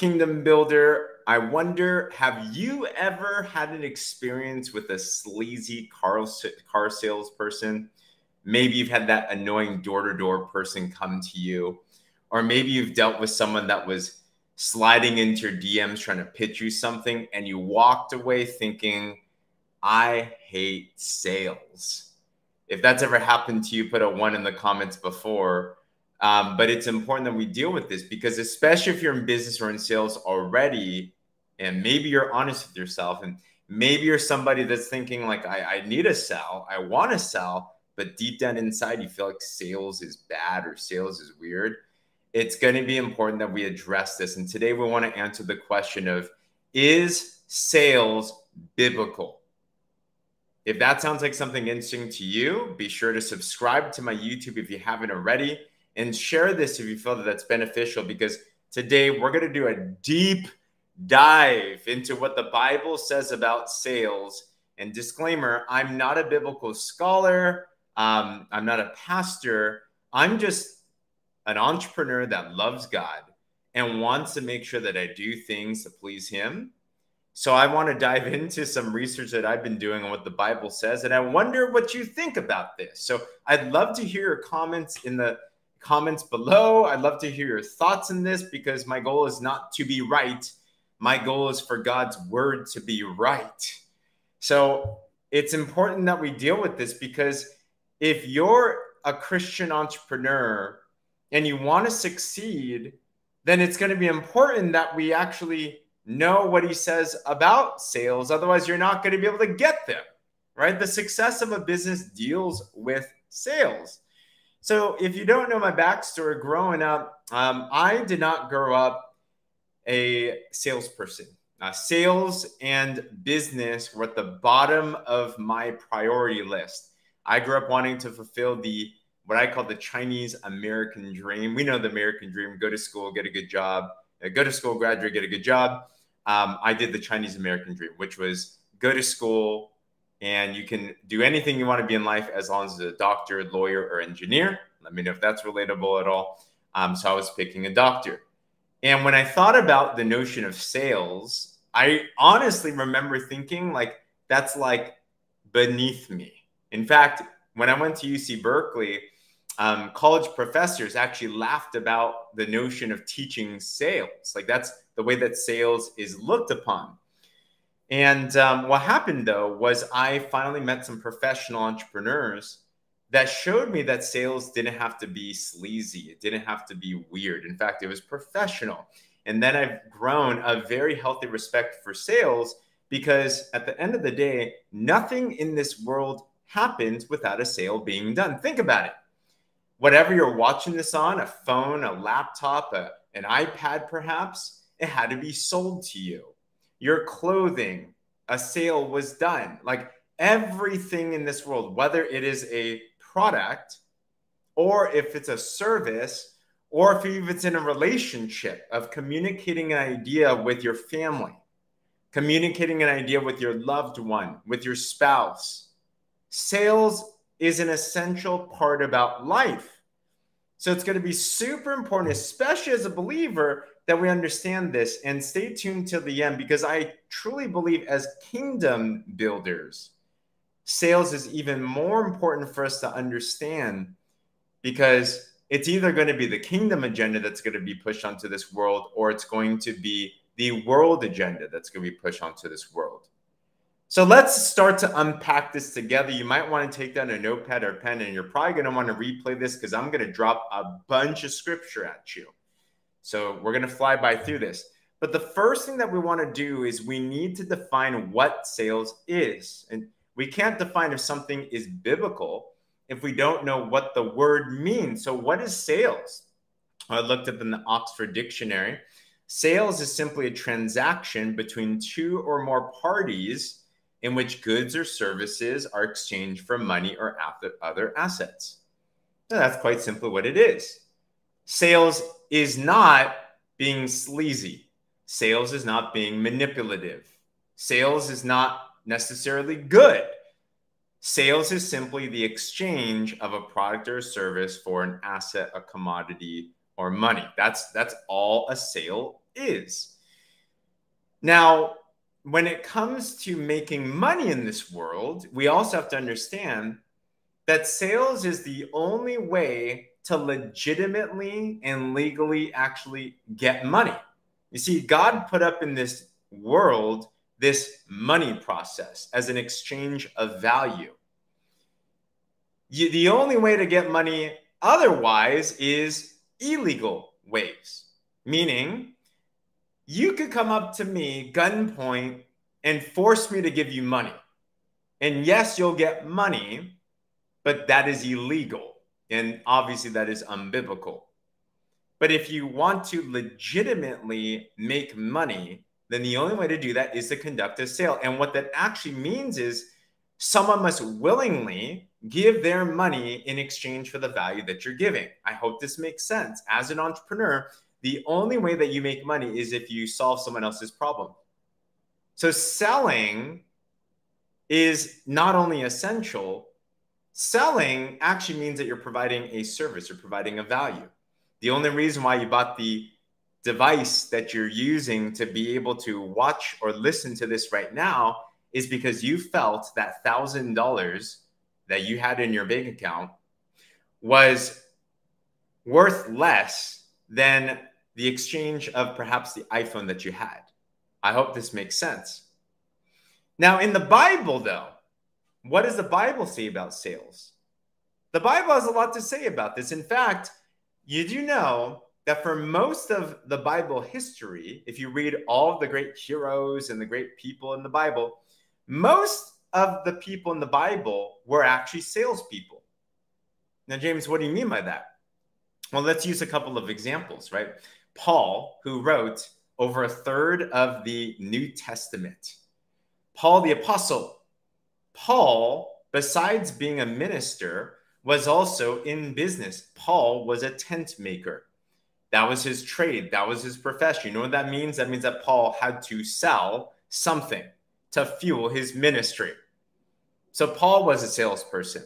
Kingdom Builder. I wonder, have you ever had an experience with a sleazy car, car salesperson? Maybe you've had that annoying door to door person come to you, or maybe you've dealt with someone that was sliding into your DMs trying to pitch you something, and you walked away thinking, I hate sales. If that's ever happened to you, put a one in the comments before. Um, but it's important that we deal with this because, especially if you're in business or in sales already, and maybe you're honest with yourself, and maybe you're somebody that's thinking, like, I, I need to sell, I want to sell, but deep down inside, you feel like sales is bad or sales is weird. It's going to be important that we address this. And today, we want to answer the question of is sales biblical? If that sounds like something interesting to you, be sure to subscribe to my YouTube if you haven't already and share this if you feel that that's beneficial because today we're going to do a deep dive into what the Bible says about sales. And disclaimer I'm not a biblical scholar, um, I'm not a pastor, I'm just an entrepreneur that loves God and wants to make sure that I do things to please Him so I want to dive into some research that I've been doing on what the Bible says, and I wonder what you think about this. So I'd love to hear your comments in the comments below. I'd love to hear your thoughts in this because my goal is not to be right. My goal is for God's word to be right. So it's important that we deal with this because if you're a Christian entrepreneur and you want to succeed, then it's going to be important that we actually know what he says about sales. Otherwise, you're not going to be able to get them, right? The success of a business deals with sales. So, if you don't know my backstory growing up, um, I did not grow up a salesperson. Uh, sales and business were at the bottom of my priority list. I grew up wanting to fulfill the what I call the Chinese American dream. We know the American dream: go to school, get a good job, uh, go to school, graduate, get a good job um, I did the Chinese American dream, which was go to school and you can do anything you want to be in life as long as it's a doctor, lawyer, or engineer. Let me know if that's relatable at all. Um, so I was picking a doctor. And when I thought about the notion of sales, I honestly remember thinking like that's like beneath me. In fact, when I went to UC Berkeley, um, college professors actually laughed about the notion of teaching sales. Like that's the way that sales is looked upon. And um, what happened though was I finally met some professional entrepreneurs that showed me that sales didn't have to be sleazy, it didn't have to be weird. In fact, it was professional. And then I've grown a very healthy respect for sales because at the end of the day, nothing in this world happens without a sale being done. Think about it whatever you're watching this on a phone, a laptop, a, an iPad, perhaps it had to be sold to you. Your clothing, a sale was done. Like everything in this world, whether it is a product or if it's a service or if it's in a relationship of communicating an idea with your family, communicating an idea with your loved one, with your spouse. Sales is an essential part about life. So it's going to be super important, especially as a believer, that we understand this and stay tuned till the end because I truly believe as kingdom builders, sales is even more important for us to understand because it's either going to be the kingdom agenda that's going to be pushed onto this world or it's going to be the world agenda that's going to be pushed onto this world. So let's start to unpack this together. You might want to take down a notepad or pen, and you're probably going to want to replay this because I'm going to drop a bunch of scripture at you. So we're going to fly by through this. But the first thing that we want to do is we need to define what sales is. And we can't define if something is biblical if we don't know what the word means. So, what is sales? I looked up in the Oxford Dictionary. Sales is simply a transaction between two or more parties in which goods or services are exchanged for money or other assets. Now, that's quite simply what it is. Sales is not being sleazy. Sales is not being manipulative. Sales is not necessarily good. Sales is simply the exchange of a product or a service for an asset, a commodity, or money. That's that's all a sale is. Now, when it comes to making money in this world, we also have to understand that sales is the only way to legitimately and legally actually get money. You see, God put up in this world this money process as an exchange of value. You, the only way to get money otherwise is illegal ways, meaning you could come up to me gunpoint and force me to give you money. And yes, you'll get money, but that is illegal. And obviously, that is unbiblical. But if you want to legitimately make money, then the only way to do that is to conduct a sale. And what that actually means is someone must willingly give their money in exchange for the value that you're giving. I hope this makes sense. As an entrepreneur, the only way that you make money is if you solve someone else's problem. So selling is not only essential, selling actually means that you're providing a service, you're providing a value. The only reason why you bought the device that you're using to be able to watch or listen to this right now is because you felt that thousand dollars that you had in your bank account was worth less than the exchange of perhaps the iPhone that you had. I hope this makes sense. Now, in the Bible, though, what does the Bible say about sales? The Bible has a lot to say about this. In fact, you do know that for most of the Bible history, if you read all of the great heroes and the great people in the Bible, most of the people in the Bible were actually salespeople. Now, James, what do you mean by that? Well, let's use a couple of examples, right? Paul, who wrote over a third of the New Testament, Paul the Apostle. Paul, besides being a minister, was also in business. Paul was a tent maker. That was his trade. That was his profession. You know what that means? That means that Paul had to sell something to fuel his ministry. So Paul was a salesperson.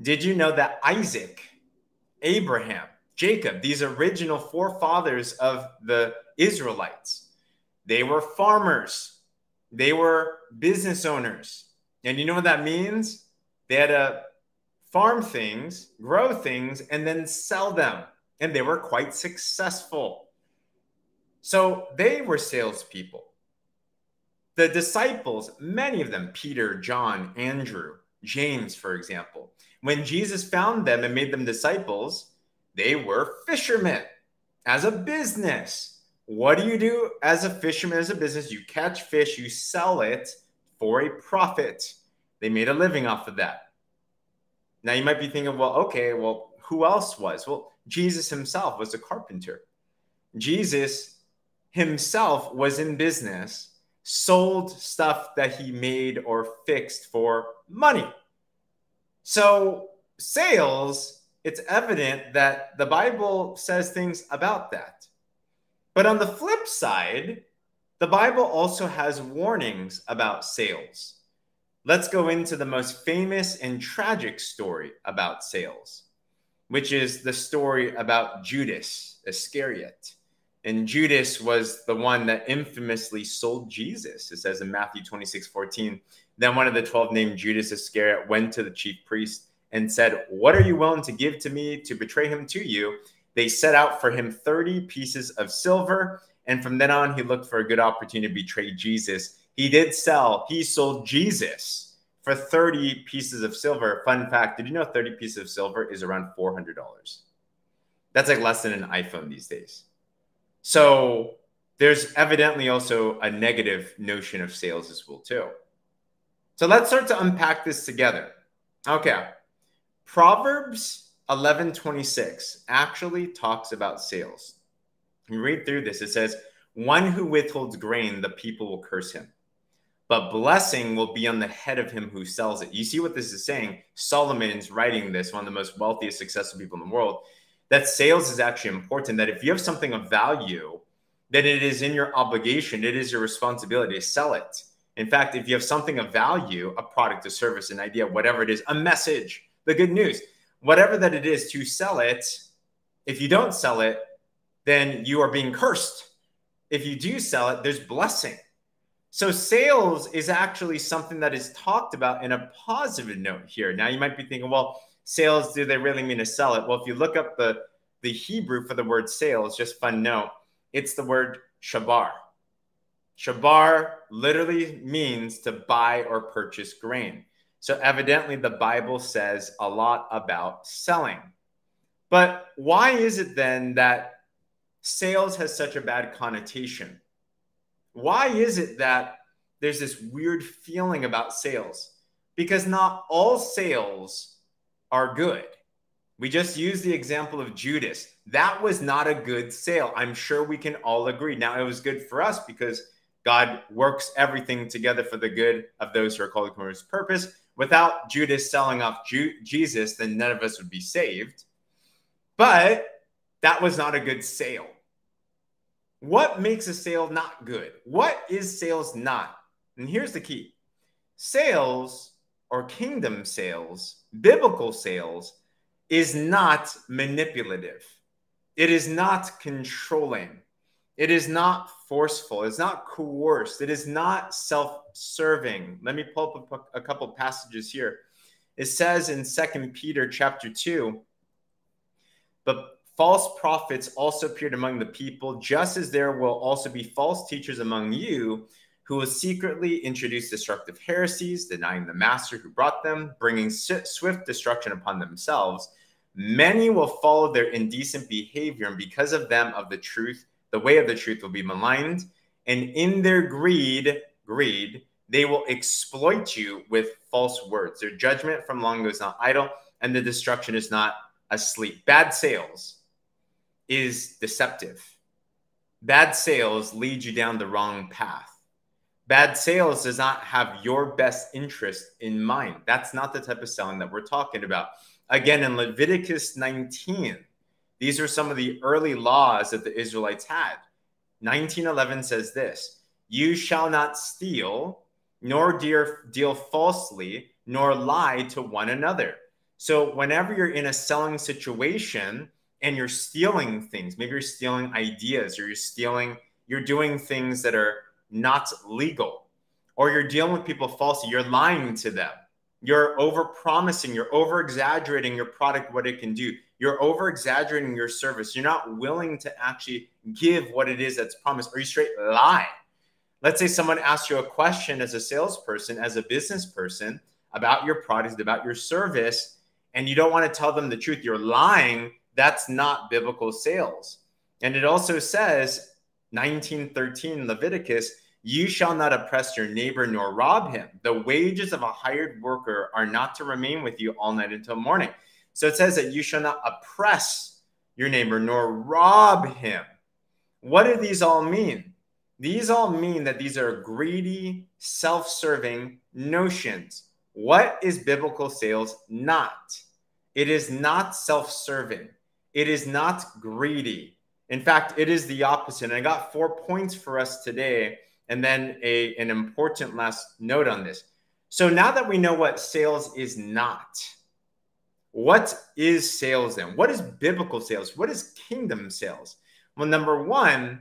Did you know that Isaac, Abraham, Jacob, these original forefathers of the Israelites, they were farmers, they were business owners. And you know what that means? They had to farm things, grow things, and then sell them and they were quite successful. So they were salespeople. The disciples, many of them, Peter, John, Andrew, James, for example, when Jesus found them and made them disciples, they were fishermen as a business. What do you do as a fisherman, as a business? You catch fish, you sell it for a profit. They made a living off of that. Now you might be thinking, well, okay, well, who else was? Well, Jesus himself was a carpenter. Jesus himself was in business, sold stuff that he made or fixed for money. So, sales, it's evident that the Bible says things about that. But on the flip side, the Bible also has warnings about sales. Let's go into the most famous and tragic story about sales which is the story about Judas Iscariot. And Judas was the one that infamously sold Jesus. It says in Matthew 26 14. Then one of the 12 named Judas Iscariot went to the chief priest and said, What are you willing to give to me to betray him to you? They set out for him 30 pieces of silver. And from then on, he looked for a good opportunity to betray Jesus. He did sell, he sold Jesus for 30 pieces of silver. Fun fact did you know 30 pieces of silver is around $400? That's like less than an iPhone these days. So there's evidently also a negative notion of sales as well, too. So let's start to unpack this together. Okay. Proverbs 11:26 actually talks about sales. Read through this, it says, One who withholds grain, the people will curse him but blessing will be on the head of him who sells it. You see what this is saying? Solomon is writing this, one of the most wealthiest, successful people in the world, that sales is actually important. That if you have something of value, then it is in your obligation, it is your responsibility to sell it. In fact, if you have something of value, a product, a service, an idea, whatever it is, a message, the good news, whatever that it is, to sell it If you don't sell it, then you are being cursed. If you do sell it, there's blessing. So sales is actually something that is talked about in a positive note here. Now you might be thinking, well, sales, do they really mean to sell it? Well, if you look up the, the Hebrew for the word sales, just fun note, it's the word shabar. Shabar literally means to buy or purchase grain. So evidently the Bible says a lot about selling. But why is it then that sales has such a bad connotation? Why is it that there's this weird feeling about sales? Because not all sales are good. We just used the example of Judas. That was not a good sale. I'm sure we can all agree. Now, it was good for us because God works everything together for the good of those who are called according to his purpose. Without Judas selling off Ju- Jesus, then none of us would be saved. But that was not a good sale. What makes a sale not good? What is sales not? And here's the key sales or kingdom sales, biblical sales, is not manipulative, it is not controlling, it is not forceful, it's not coerced, it is not self serving. Let me pull up a, couple passages here. It says in Second Peter chapter 2, but false prophets also appeared among the people, just as there will also be false teachers among you who will secretly introduce destructive heresies, denying the master who brought them, bringing swift destruction upon themselves. Many will follow their indecent behavior, and because of them, of the truth, the way of the truth will be maligned. And in their greed, greed, they will exploit you with false words. Their judgment from long ago is not idle, and the destruction is not asleep. Bad sales is deceptive. Bad sales lead you down the wrong path. Bad sales does not have your best interest in mind. That's not the type of selling that we're talking about. Again, in Leviticus 19, these are some of the early laws that the Israelites had. 1911 says this You shall not steal, nor deal, falsely, nor lie to one another. So, whenever you're in a selling situation, and you're stealing things. Maybe you're stealing ideas or you're stealing, you're doing things that are not legal, or you're dealing with people falsely. You're lying to them. You're over promising, you're over exaggerating your product, what it can do. You're over exaggerating your service. You're not willing to actually give what it is that's promised, or you straight lie. Let's say someone asks you a question as a salesperson, as a business person about your product, about your service, and you don't want to tell them the truth. You're lying that's not biblical sales. And it also says, 1913 Leviticus, you shall not oppress your neighbor nor rob him. The wages of a hired worker are not to remain with you all night until morning. So it says that you shall not oppress your neighbor nor rob him. What do these all mean? These all mean that these are greedy, self serving notions. What is biblical sales not? It is not self serving. It is not greedy. In fact, it is the opposite. And I got four points for us today, and then a, an important last note on this. So now that we know what sales is not, what is sales then? What is biblical sales? What is kingdom sales? Well, number one,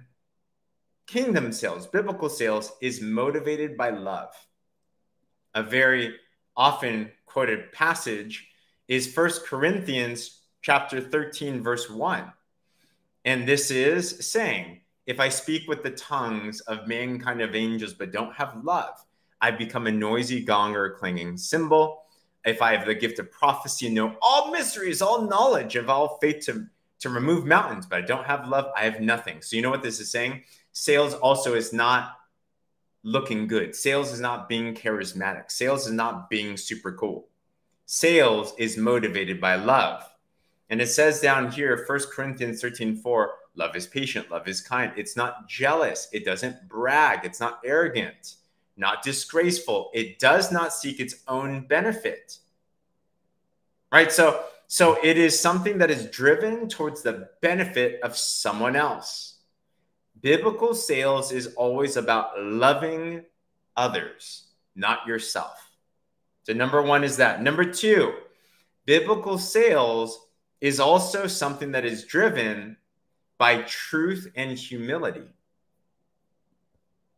kingdom sales, biblical sales is motivated by love. A very often quoted passage is First Corinthians chapter 13, verse 1. And this is saying, if I speak with the tongues of mankind of angels, but don't have love, I become a noisy gong or a clanging cymbal. If I have the gift of prophecy and know all mysteries, all knowledge of all faith to, to remove mountains, but I don't have love, I have nothing. So, you know what this is saying? Sales also is not looking good. Sales is not being charismatic. Sales is not being super cool. Sales is motivated by love. And it says down here, 1 Corinthians 13 4, love is patient, love is kind. It's not jealous, it doesn't brag, it's not arrogant, not disgraceful. It does not seek its own benefit. Right? So, so it is something that is driven towards the benefit of someone else. Biblical sales is always about loving others, not yourself. So, number one is that. Number two, biblical sales is also something that is driven by truth and humility.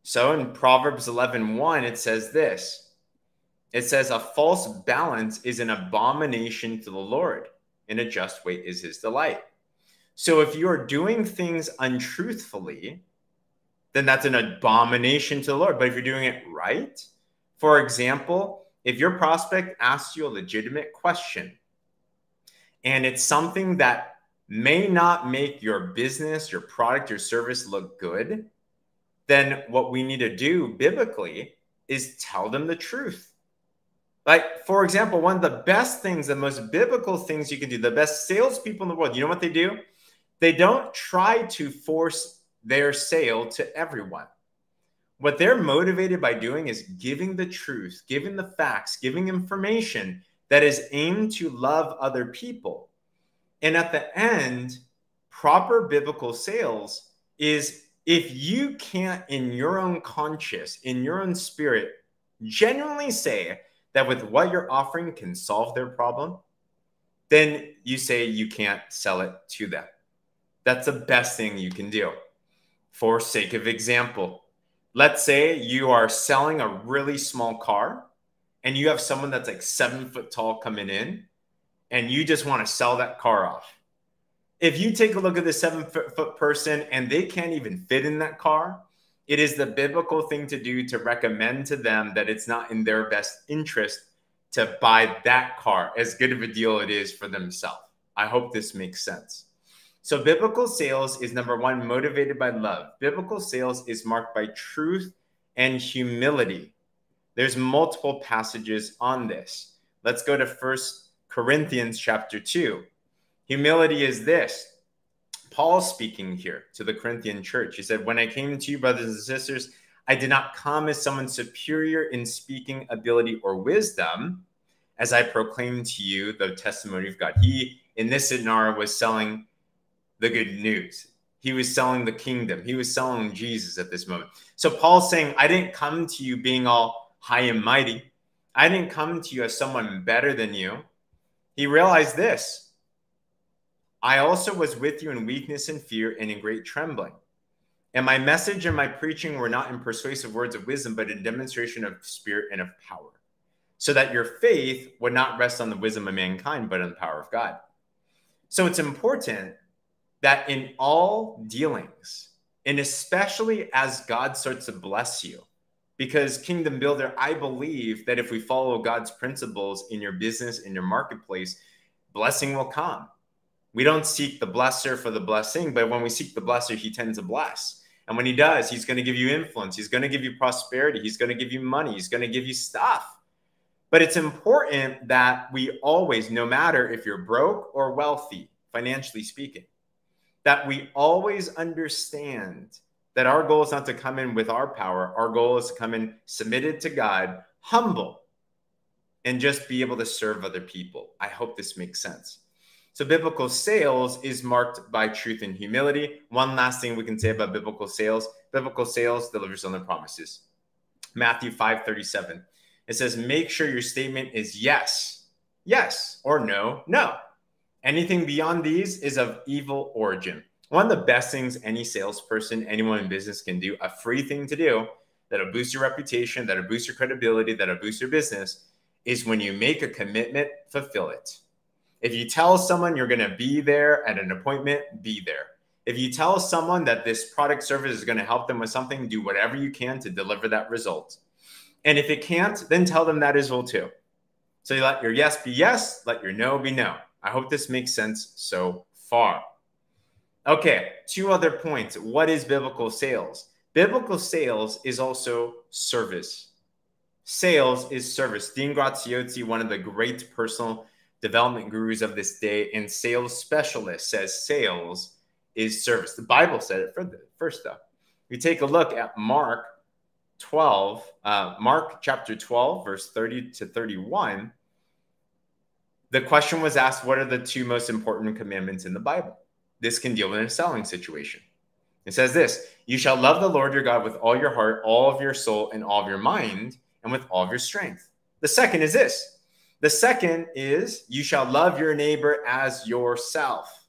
So in Proverbs 11 1, it says this it says, A false balance is an abomination to the Lord, and a just weight is his delight. So if you are doing things untruthfully, then that's an abomination to the Lord. But if you're doing it right, for example, if your prospect asks you a legitimate question and it's something that may not make your business, your product, your service look good, then what we need to do biblically is tell them the truth. Like, for example, one of the best things, the most biblical things you can do, the best salespeople in the world, you know what they do? They don't try to force their sale to everyone. What they're motivated by doing is giving the truth, giving the facts, giving information that is aimed to love other people. And at the end, proper biblical sales is if you can't, in your own conscious, in your own spirit, genuinely say that with what you're offering can solve their problem, then you say you can't sell it to them. That's the best thing you can do. For sake of example, let's say you are selling a really small car and you have someone that's like seven foot tall coming in and you just want to sell that car off. If you take a look at the seven foot person and they can't even fit in that car, it is the biblical thing to do to recommend to them that it's not in their best interest to buy that car, as good of a deal it is for themselves. I hope this makes sense. So, biblical sales is number one, motivated by love. Biblical sales is marked by truth and humility. There's multiple passages on this. Let's go to First Corinthians chapter 2. Humility is this. Paul speaking here to the Corinthian church. He said, When I came to you, brothers and sisters, I did not come as someone superior in speaking ability or wisdom, as I proclaimed to you the testimony of God. He, in this scenario, was selling the good news. He was selling the kingdom. He was selling Jesus at this moment. So Paul's saying, I didn't come to you being all high and mighty. I didn't come to you as someone better than you. He realized this I also was with you in weakness and fear and in great trembling. And my message and my preaching were not in persuasive words of wisdom, but in demonstration of spirit and of power, so that your faith would not rest on the wisdom of mankind, but on the power of God. So it's important that in all dealings, and especially as God starts to bless you, because Kingdom Builder, I believe that if we follow God's principles in your business, in your marketplace, blessing will come. We don't seek the blesser for the blessing, but when we seek the blesser, he tends to bless. And when he does, he's going to give you influence. He's going to give you prosperity. He's going to give you money. He's going to give you stuff. But it's important that we always, no matter if you're broke or wealthy, financially speaking, that we always understand that our goal is not to come in with our power. Our goal is to come in submitted to God, humble, and just be able to serve other people. I hope this makes sense. So, biblical sales is marked by truth and humility. One last thing we can say about biblical sales biblical sales delivers on the promises. Matthew 5 37. It says, Make sure your statement is yes, yes, or no, no. Anything beyond these is of evil origin. One of the best things any salesperson, anyone in business can do, a free thing to do that'll boost your reputation, that'll boost your credibility, that'll boost your business, is when you make a commitment, fulfill it. If you tell someone you're going to be there at an appointment, be there. If you tell someone that this product service is going to help them with something, do whatever you can to deliver that result. And if it can't, then tell them that as well too. So you let your yes be yes, let your no be no. I hope this makes sense so far. Okay, two other points. What is biblical sales? Biblical sales is also service. Sales is service. Dean Graziosi, one of the great personal development gurus of this day and sales specialist, says sales is service. The Bible said it first, though. You take a look at Mark 12, uh, Mark chapter 12, verse 30 to 31 the question was asked what are the two most important commandments in the Bible? This can deal with a selling situation. It says this You shall love the Lord your God with all your heart, all of your soul, and all of your mind, and with all of your strength. The second is this The second is you shall love your neighbor as yourself.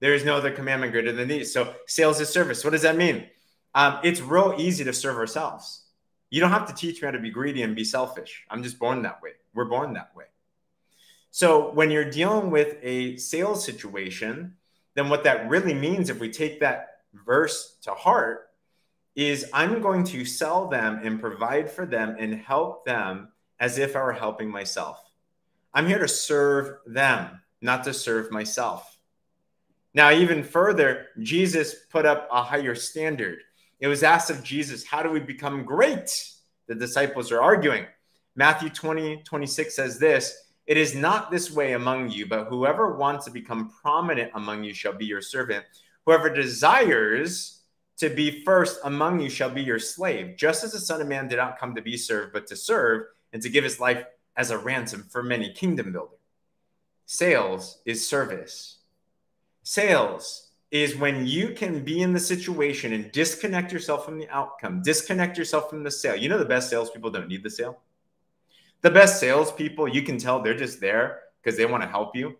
There is no other commandment greater than these. So sales is service. What does that mean? Um, it's real easy to serve ourselves. You don't have to teach me how to be greedy and be selfish. I'm just born that way. We're born that way. So when you're dealing with a sales situation, then what that really means, if we take that verse to heart, is I'm going to sell them and provide for them and help them as if I were helping myself. I'm here to serve them, not to serve myself. Now, even further, Jesus put up a higher standard. It was asked of Jesus, How do we become great? The disciples are arguing. Matthew 20, 26 says this It is not this way among you, but whoever wants to become prominent among you shall be your servant. Whoever desires to be first among you shall be your slave, just as the Son of Man did not come to be served, but to serve and to give his life as a ransom for many kingdom building. Sales is service. Sales is when you can be in the situation and disconnect yourself from the outcome, disconnect yourself from the sale. You know, the best salespeople don't need the sale. The best salespeople, you can tell they're just there because they want to help you.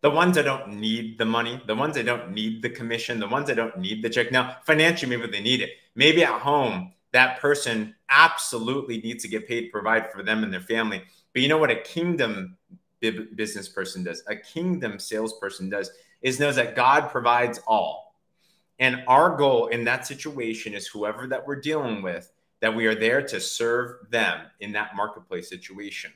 The ones that don't need the money, the ones that don't need the commission, the ones that don't need the check. Now, financially, maybe they need it. Maybe at home, that person absolutely needs to get paid, to provide for them and their family. But you know what a kingdom business person does, a kingdom salesperson does, is knows that God provides all. And our goal in that situation is whoever that we're dealing with, that we are there to serve them in that marketplace situation,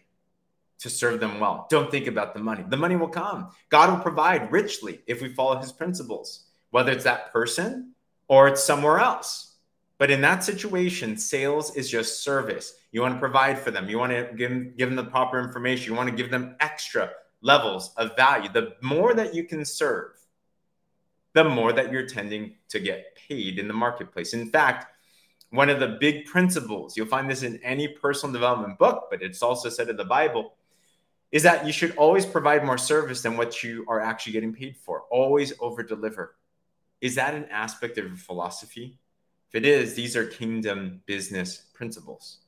to serve them well. Don't think about the money. The money will come. God will provide richly if we follow his principles, whether it's that person or it's somewhere else. But in that situation, sales is just service. You want to provide for them. You want to give, give them the proper information. You want to give them extra levels of value. The more that you can serve, the more that you're tending to get paid in the marketplace. In fact, one of the big principles, you'll find this in any personal development book, but it's also said in the Bible, is that you should always provide more service than what you are actually getting paid for. Always over deliver. Is that an aspect of your philosophy? If it is, these are kingdom business principles.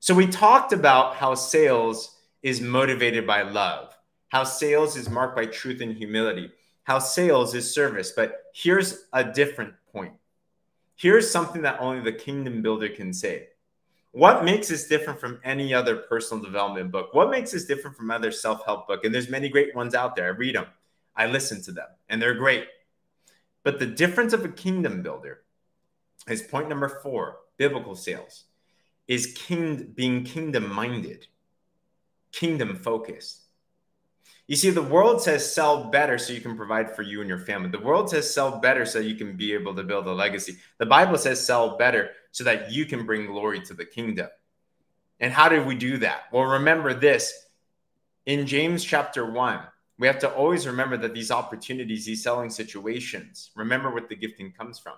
So we talked about how sales is motivated by love, how sales is marked by truth and humility, how sales is service. But here's a different point. Here's something that only the kingdom builder can say. What makes us different from any other personal development book? What makes us different from other self-help book? And there's many great ones out there. I read them. I listen to them and they're great. But the difference of a kingdom builder is point number four biblical sales is king, being kingdom minded, kingdom focused. You see, the world says sell better so you can provide for you and your family. The world says sell better so you can be able to build a legacy. The Bible says sell better so that you can bring glory to the kingdom. And how did we do that? Well, remember this in James chapter 1, we have to always remember that these opportunities, these selling situations, remember what the gifting comes from.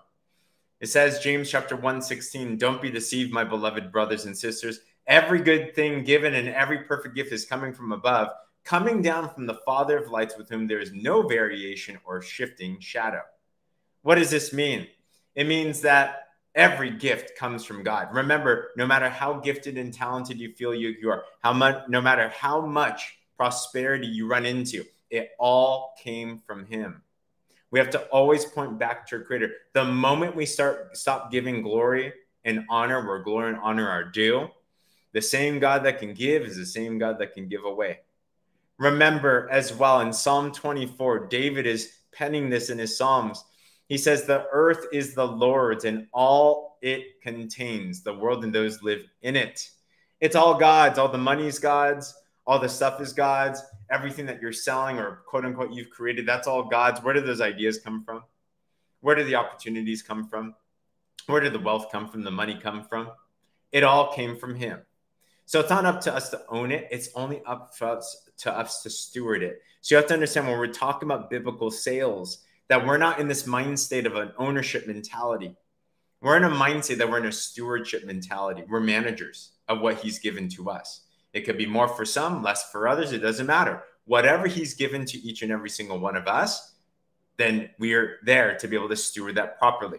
It says, James chapter 1 16, don't be deceived, my beloved brothers and sisters. Every good thing given and every perfect gift is coming from above, coming down from the Father of lights, with whom there is no variation or shifting shadow. What does this mean? It means that every gift comes from God. Remember, no matter how gifted and talented you feel you, you are, how much, no matter how much prosperity you run into, it all came from Him. We have to always point back to our creator. The moment we start stop giving glory and honor where glory and honor are due, the same God that can give is the same God that can give away. Remember as well in Psalm 24, David is penning this in his Psalms. He says, The earth is the Lord's and all it contains, the world and those live in it. It's all God's. All the money's God's. All the stuff is God's everything that you're selling or quote unquote you've created, that's all God's. Where do those ideas come from? Where do the opportunities come from? Where did the wealth come from? The money come from? It all came from Him. So it's not up to us to own it. It's only up for us to us to steward it. So you have to understand when we're talking about biblical sales, that we're not in this mind state of an ownership mentality. We're in a mindset that we're in a stewardship mentality. We're managers of what He's given to us. It could be more for some, less for others. It doesn't matter. Whatever he's given to each and every single one of us, then we are there to be able to steward that properly.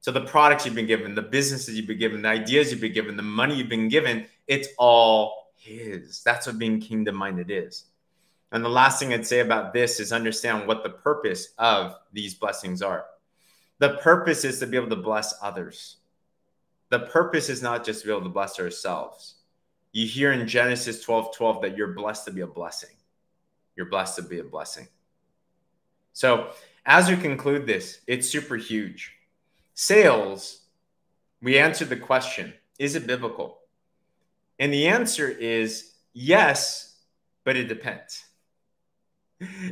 So the products you've been given, the businesses you've been given, the ideas you've been given, the money you've been given, it's all His. That's what being kingdom minded is. And the last thing I'd say about this is understand what the purpose of these blessings are. The purpose is to be able to bless others. The purpose is not just to be able to bless ourselves. You hear in Genesis 12 12 that you're blessed to be a blessing. You're blessed to be a blessing. So, as we conclude this, it's super huge. Sales, we answered the question is it biblical? And the answer is yes, but it depends.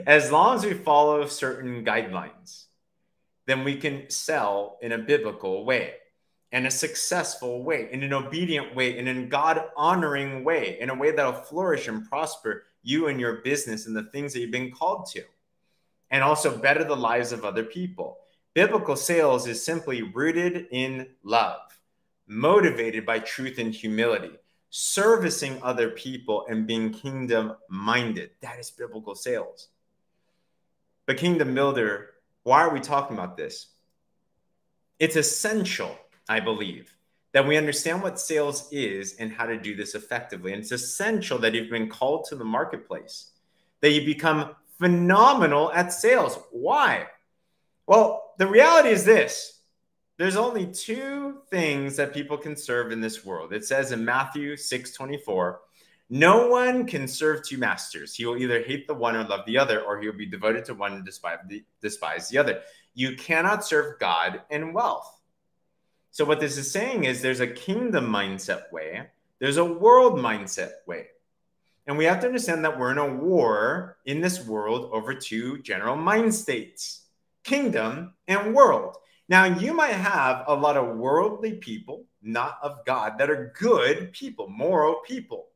As long as we follow certain guidelines, then we can sell in a biblical way, in a successful way, in an obedient way, in a God honoring way, in a way that'll flourish and prosper you and your business and the things that you've been called to, and also better the lives of other people. Biblical sales is simply rooted in love, motivated by truth and humility servicing other people and being kingdom minded. That is biblical sales. But kingdom builder, why are we talking about this? It's essential, I believe, that we understand what sales is and how to do this effectively. And it's essential that you've been called to the marketplace, that you become phenomenal at sales. Why? Well, the reality is this there's only two things that people can serve in this world. It says in Matthew 6 24, no one can serve two masters. He will either hate the one or love the other, or he will be devoted to one and despise the, despise the other. You cannot serve God and wealth. So, what this is saying is there's a kingdom mindset way, there's a world mindset way. And we have to understand that we're in a war in this world over two general mind states kingdom and world. Now, you might have a lot of worldly people, not of God, that are good people, moral people.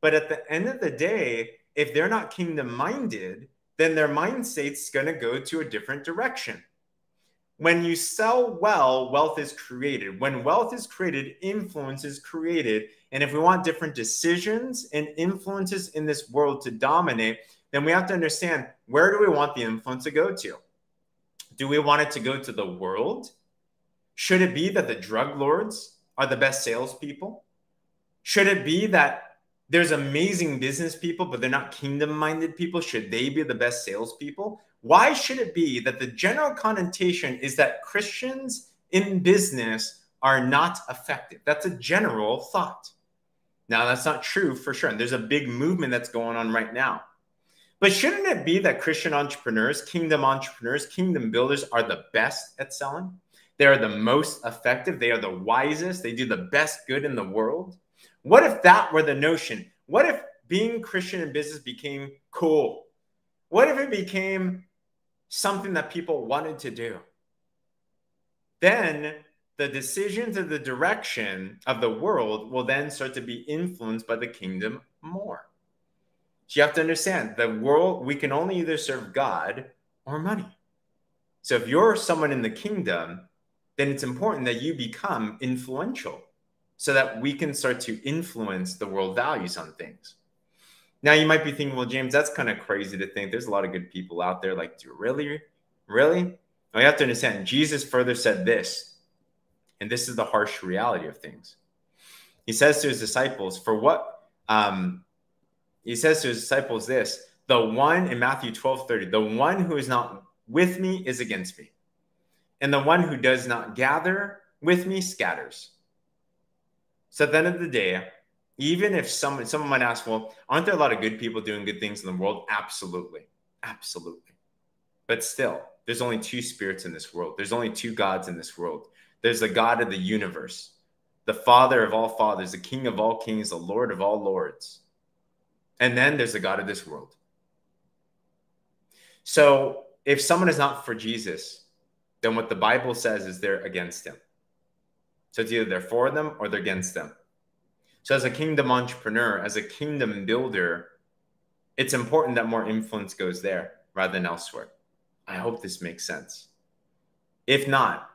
But at the end of the day, if they're not kingdom minded, then their mind state's going to go to a different direction. When you sell well, wealth is created. When wealth is created, influence is created. And if we want different decisions and influences in this world to dominate, then we have to understand where do we want the influence to go to? Do we want it to go to the world? Should it be that the drug lords are the best salespeople? Should it be that there's amazing business people, but they're not kingdom minded people? Should they be the best salespeople? Why should it be that the general connotation is that Christians in business are not effective? That's a general thought. Now, that's not true for sure. And there's a big movement that's going on right now. But shouldn't it be that Christian entrepreneurs, kingdom entrepreneurs, kingdom builders are the best at selling? They are the most effective. They are the wisest. They do the best good in the world. What if that were the notion? What if being Christian in business became cool? What if it became something that people wanted to do? Then the decisions of the direction of the world will then start to be influenced by the kingdom more. You have to understand the world, we can only either serve God or money. So if you're someone in the kingdom, then it's important that you become influential so that we can start to influence the world values on things. Now you might be thinking, well, James, that's kind of crazy to think. There's a lot of good people out there. Like, do you really, really? Now you have to understand. Jesus further said this, and this is the harsh reality of things. He says to his disciples, "For what um, he says to his disciples this the one in Matthew 12 30, the one who is not with me is against me. And the one who does not gather with me scatters. So at the end of the day, even if someone someone might ask, well, aren't there a lot of good people doing good things in the world? Absolutely. Absolutely. But still, there's only two spirits in this world. There's only two gods in this world. There's the God of the universe, the Father of all fathers, the King of all kings, the Lord of all lords. And then there's the God of this world. So if someone is not for Jesus, then what the Bible says is they're against him. So it's either they're for them or they're against them. So as a kingdom entrepreneur, as a kingdom builder, it's important that more influence goes there rather than elsewhere. I hope this makes sense. If not,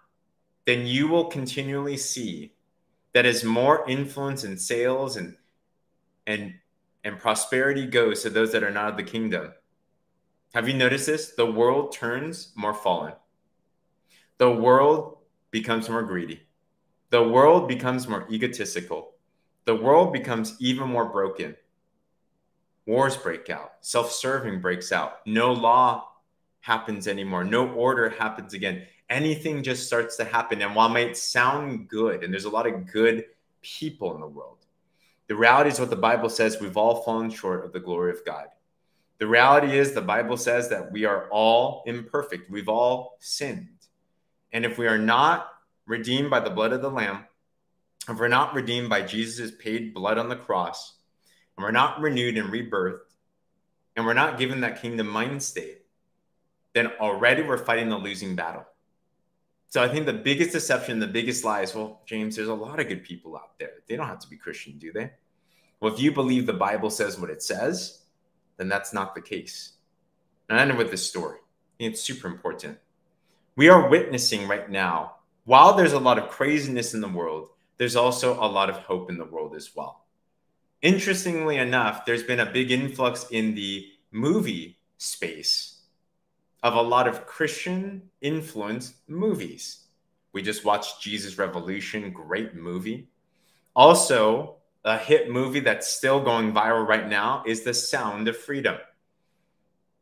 then you will continually see that as more influence and sales and and and prosperity goes to those that are not of the kingdom. Have you noticed this? The world turns more fallen. The world becomes more greedy. The world becomes more egotistical. the world becomes even more broken. Wars break out, self serving breaks out, no law happens anymore, no order happens again. Anything just starts to happen. And while it might sound good, and there's a lot of good people in the world, the reality is what the Bible says we've all fallen short of the glory of God. The reality is the Bible says that we are all imperfect, we've all sinned. And if we are not redeemed by the blood of the Lamb, if we're not redeemed by Jesus' paid blood on the cross, and we're not renewed and rebirthed, and we're not given that kingdom mind state, then already we're fighting the losing battle. So I think the biggest deception, the biggest lie is, well, James, there's a lot of good people out there. They don't have to be Christian, do they? Well, if you believe the Bible says what it says, then that's not the case. And I end with this story. It's super important. We are witnessing right now, while there's a lot of craziness in the world, there's also a lot of hope in the world as well. Interestingly enough, there's been a big influx in the movie space of a lot of Christian influenced movies. We just watched Jesus Revolution, great movie. Also, a hit movie that's still going viral right now is The Sound of Freedom.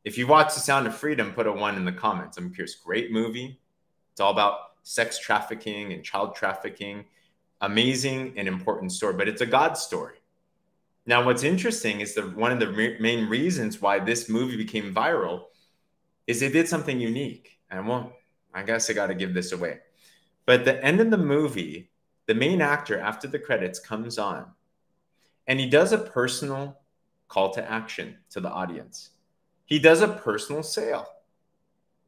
If you watch The Sound of Freedom, put a one in the comments. I'm curious. Great movie. It's all about sex trafficking and child trafficking amazing and important story, but it's a God story. Now, what's interesting is that one of the main reasons why this movie became viral is it did something unique. And well, I guess I got to give this away. But at the end of the movie, the main actor, after the credits, comes on and he does a personal call to action to the audience. He does a personal sale.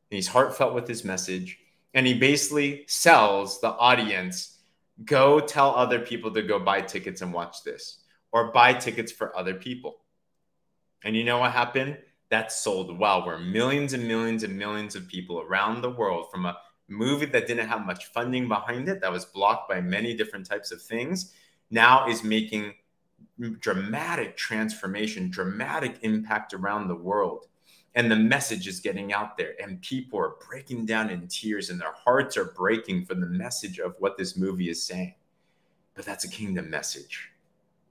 He's heartfelt with his message and he basically sells the audience go tell other people to go buy tickets and watch this or buy tickets for other people. And you know what happened? That sold well, where millions and millions and millions of people around the world from a movie that didn't have much funding behind it, that was blocked by many different types of things, now is making dramatic transformation, dramatic impact around the world. And the message is getting out there and people are breaking down in tears and their hearts are breaking for the message of what this movie is saying. But that's a kingdom message.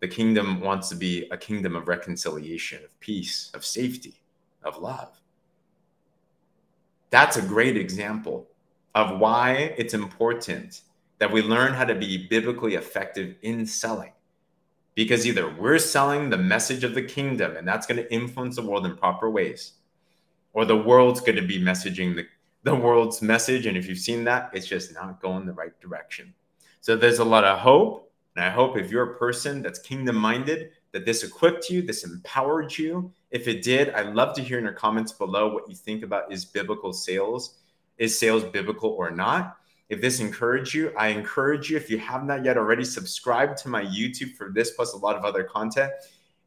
The kingdom wants to be a kingdom of reconciliation of peace of safety of love that's a great example of why it's important that we learn how to be biblically effective in selling because either we're selling the message of the kingdom and that's going to influence the world in proper ways or the world's going to be messaging the, the world's message. And if you've seen that, it's just not going the right direction. So there's a lot of hope. And I hope if you're a person that's kingdom minded, that this equipped you, this empowered you. If it did, I'd love to hear in your comments below what you think about is biblical sales. Is sales biblical or not? If this encouraged you, I encourage you, if you have not yet already, subscribe to my YouTube for this plus a lot of other content.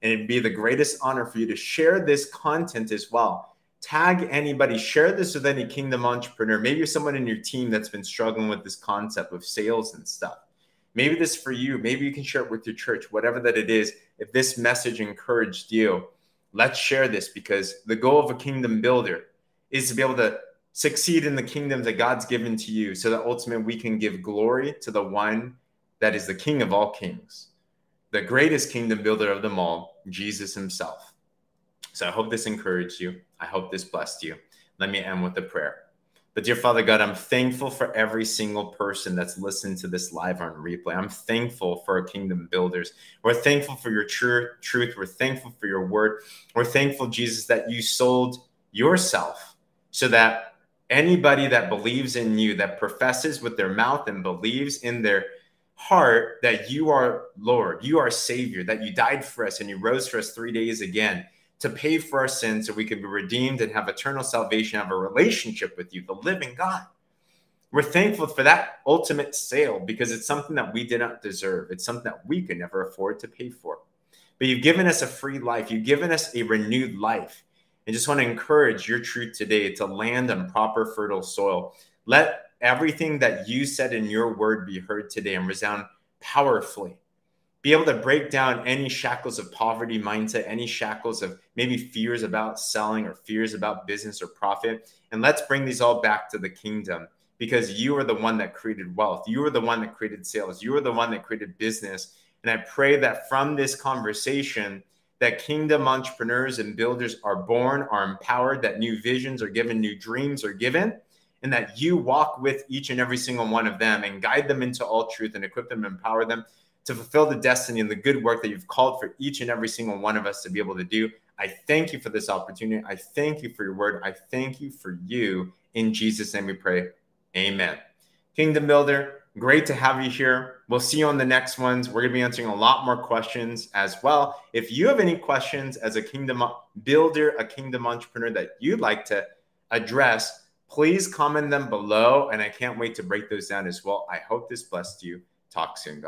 And it'd be the greatest honor for you to share this content as well tag anybody, share this with any kingdom entrepreneur. Maybe someone in your team that's been struggling with this concept of sales and stuff. Maybe this for you. Maybe you can share it with your church, whatever that it is. If this message encouraged you, let's share this because the goal of a kingdom builder is to be able to succeed in the kingdom that God's given to you so that ultimately we can give glory to the one that is the king of all kings, the greatest kingdom builder of them all, Jesus himself. So I hope this encouraged you. I hope this blessed you. Let me end with a prayer. But dear Father God, I'm thankful for every single person that's listened to this live on replay. I'm thankful for our kingdom builders. We're thankful for your true truth. We're thankful for your word. We're thankful, Jesus, that you sold yourself so that anybody that believes in you, that professes with their mouth and believes in their heart that you are Lord, you are Savior, that you died for us and you rose for us three days again to pay for our sins so we could be redeemed and have eternal salvation, have a relationship with you, the living God. We're thankful for that ultimate sale because it's something that we did not deserve. It's something that we could never afford to pay for. But you've given us a free life, you've given us a renewed life. And just want to encourage your truth today to land on proper, fertile soil. Let everything that you said in your word be heard today and resound powerfully be able to break down any shackles of poverty mindset, any shackles of maybe fears about selling or fears about business or profit. And let's bring these all back to the kingdom because you are the one that created wealth. You are the one that created sales. You are the one that created business. And I pray that from this conversation, that kingdom entrepreneurs and builders are born, are empowered, that new visions are given, new dreams are given, and that you walk with each and every single one of them and guide them into all truth and equip them empower them to fulfill the destiny and the good work that you've called for each and every single one of us to be able to do. I thank you for this opportunity. I thank you for your word. I thank you for you. In Jesus' name we pray. Amen. Kingdom Builder, great to have you here. We'll see you on the next ones. We're going to be answering a lot more questions as well. If you have any questions as a kingdom builder, a kingdom entrepreneur that you'd like to address, please comment them below. And I can't wait to break those down as well. I hope this blessed you. Talk soon, guys.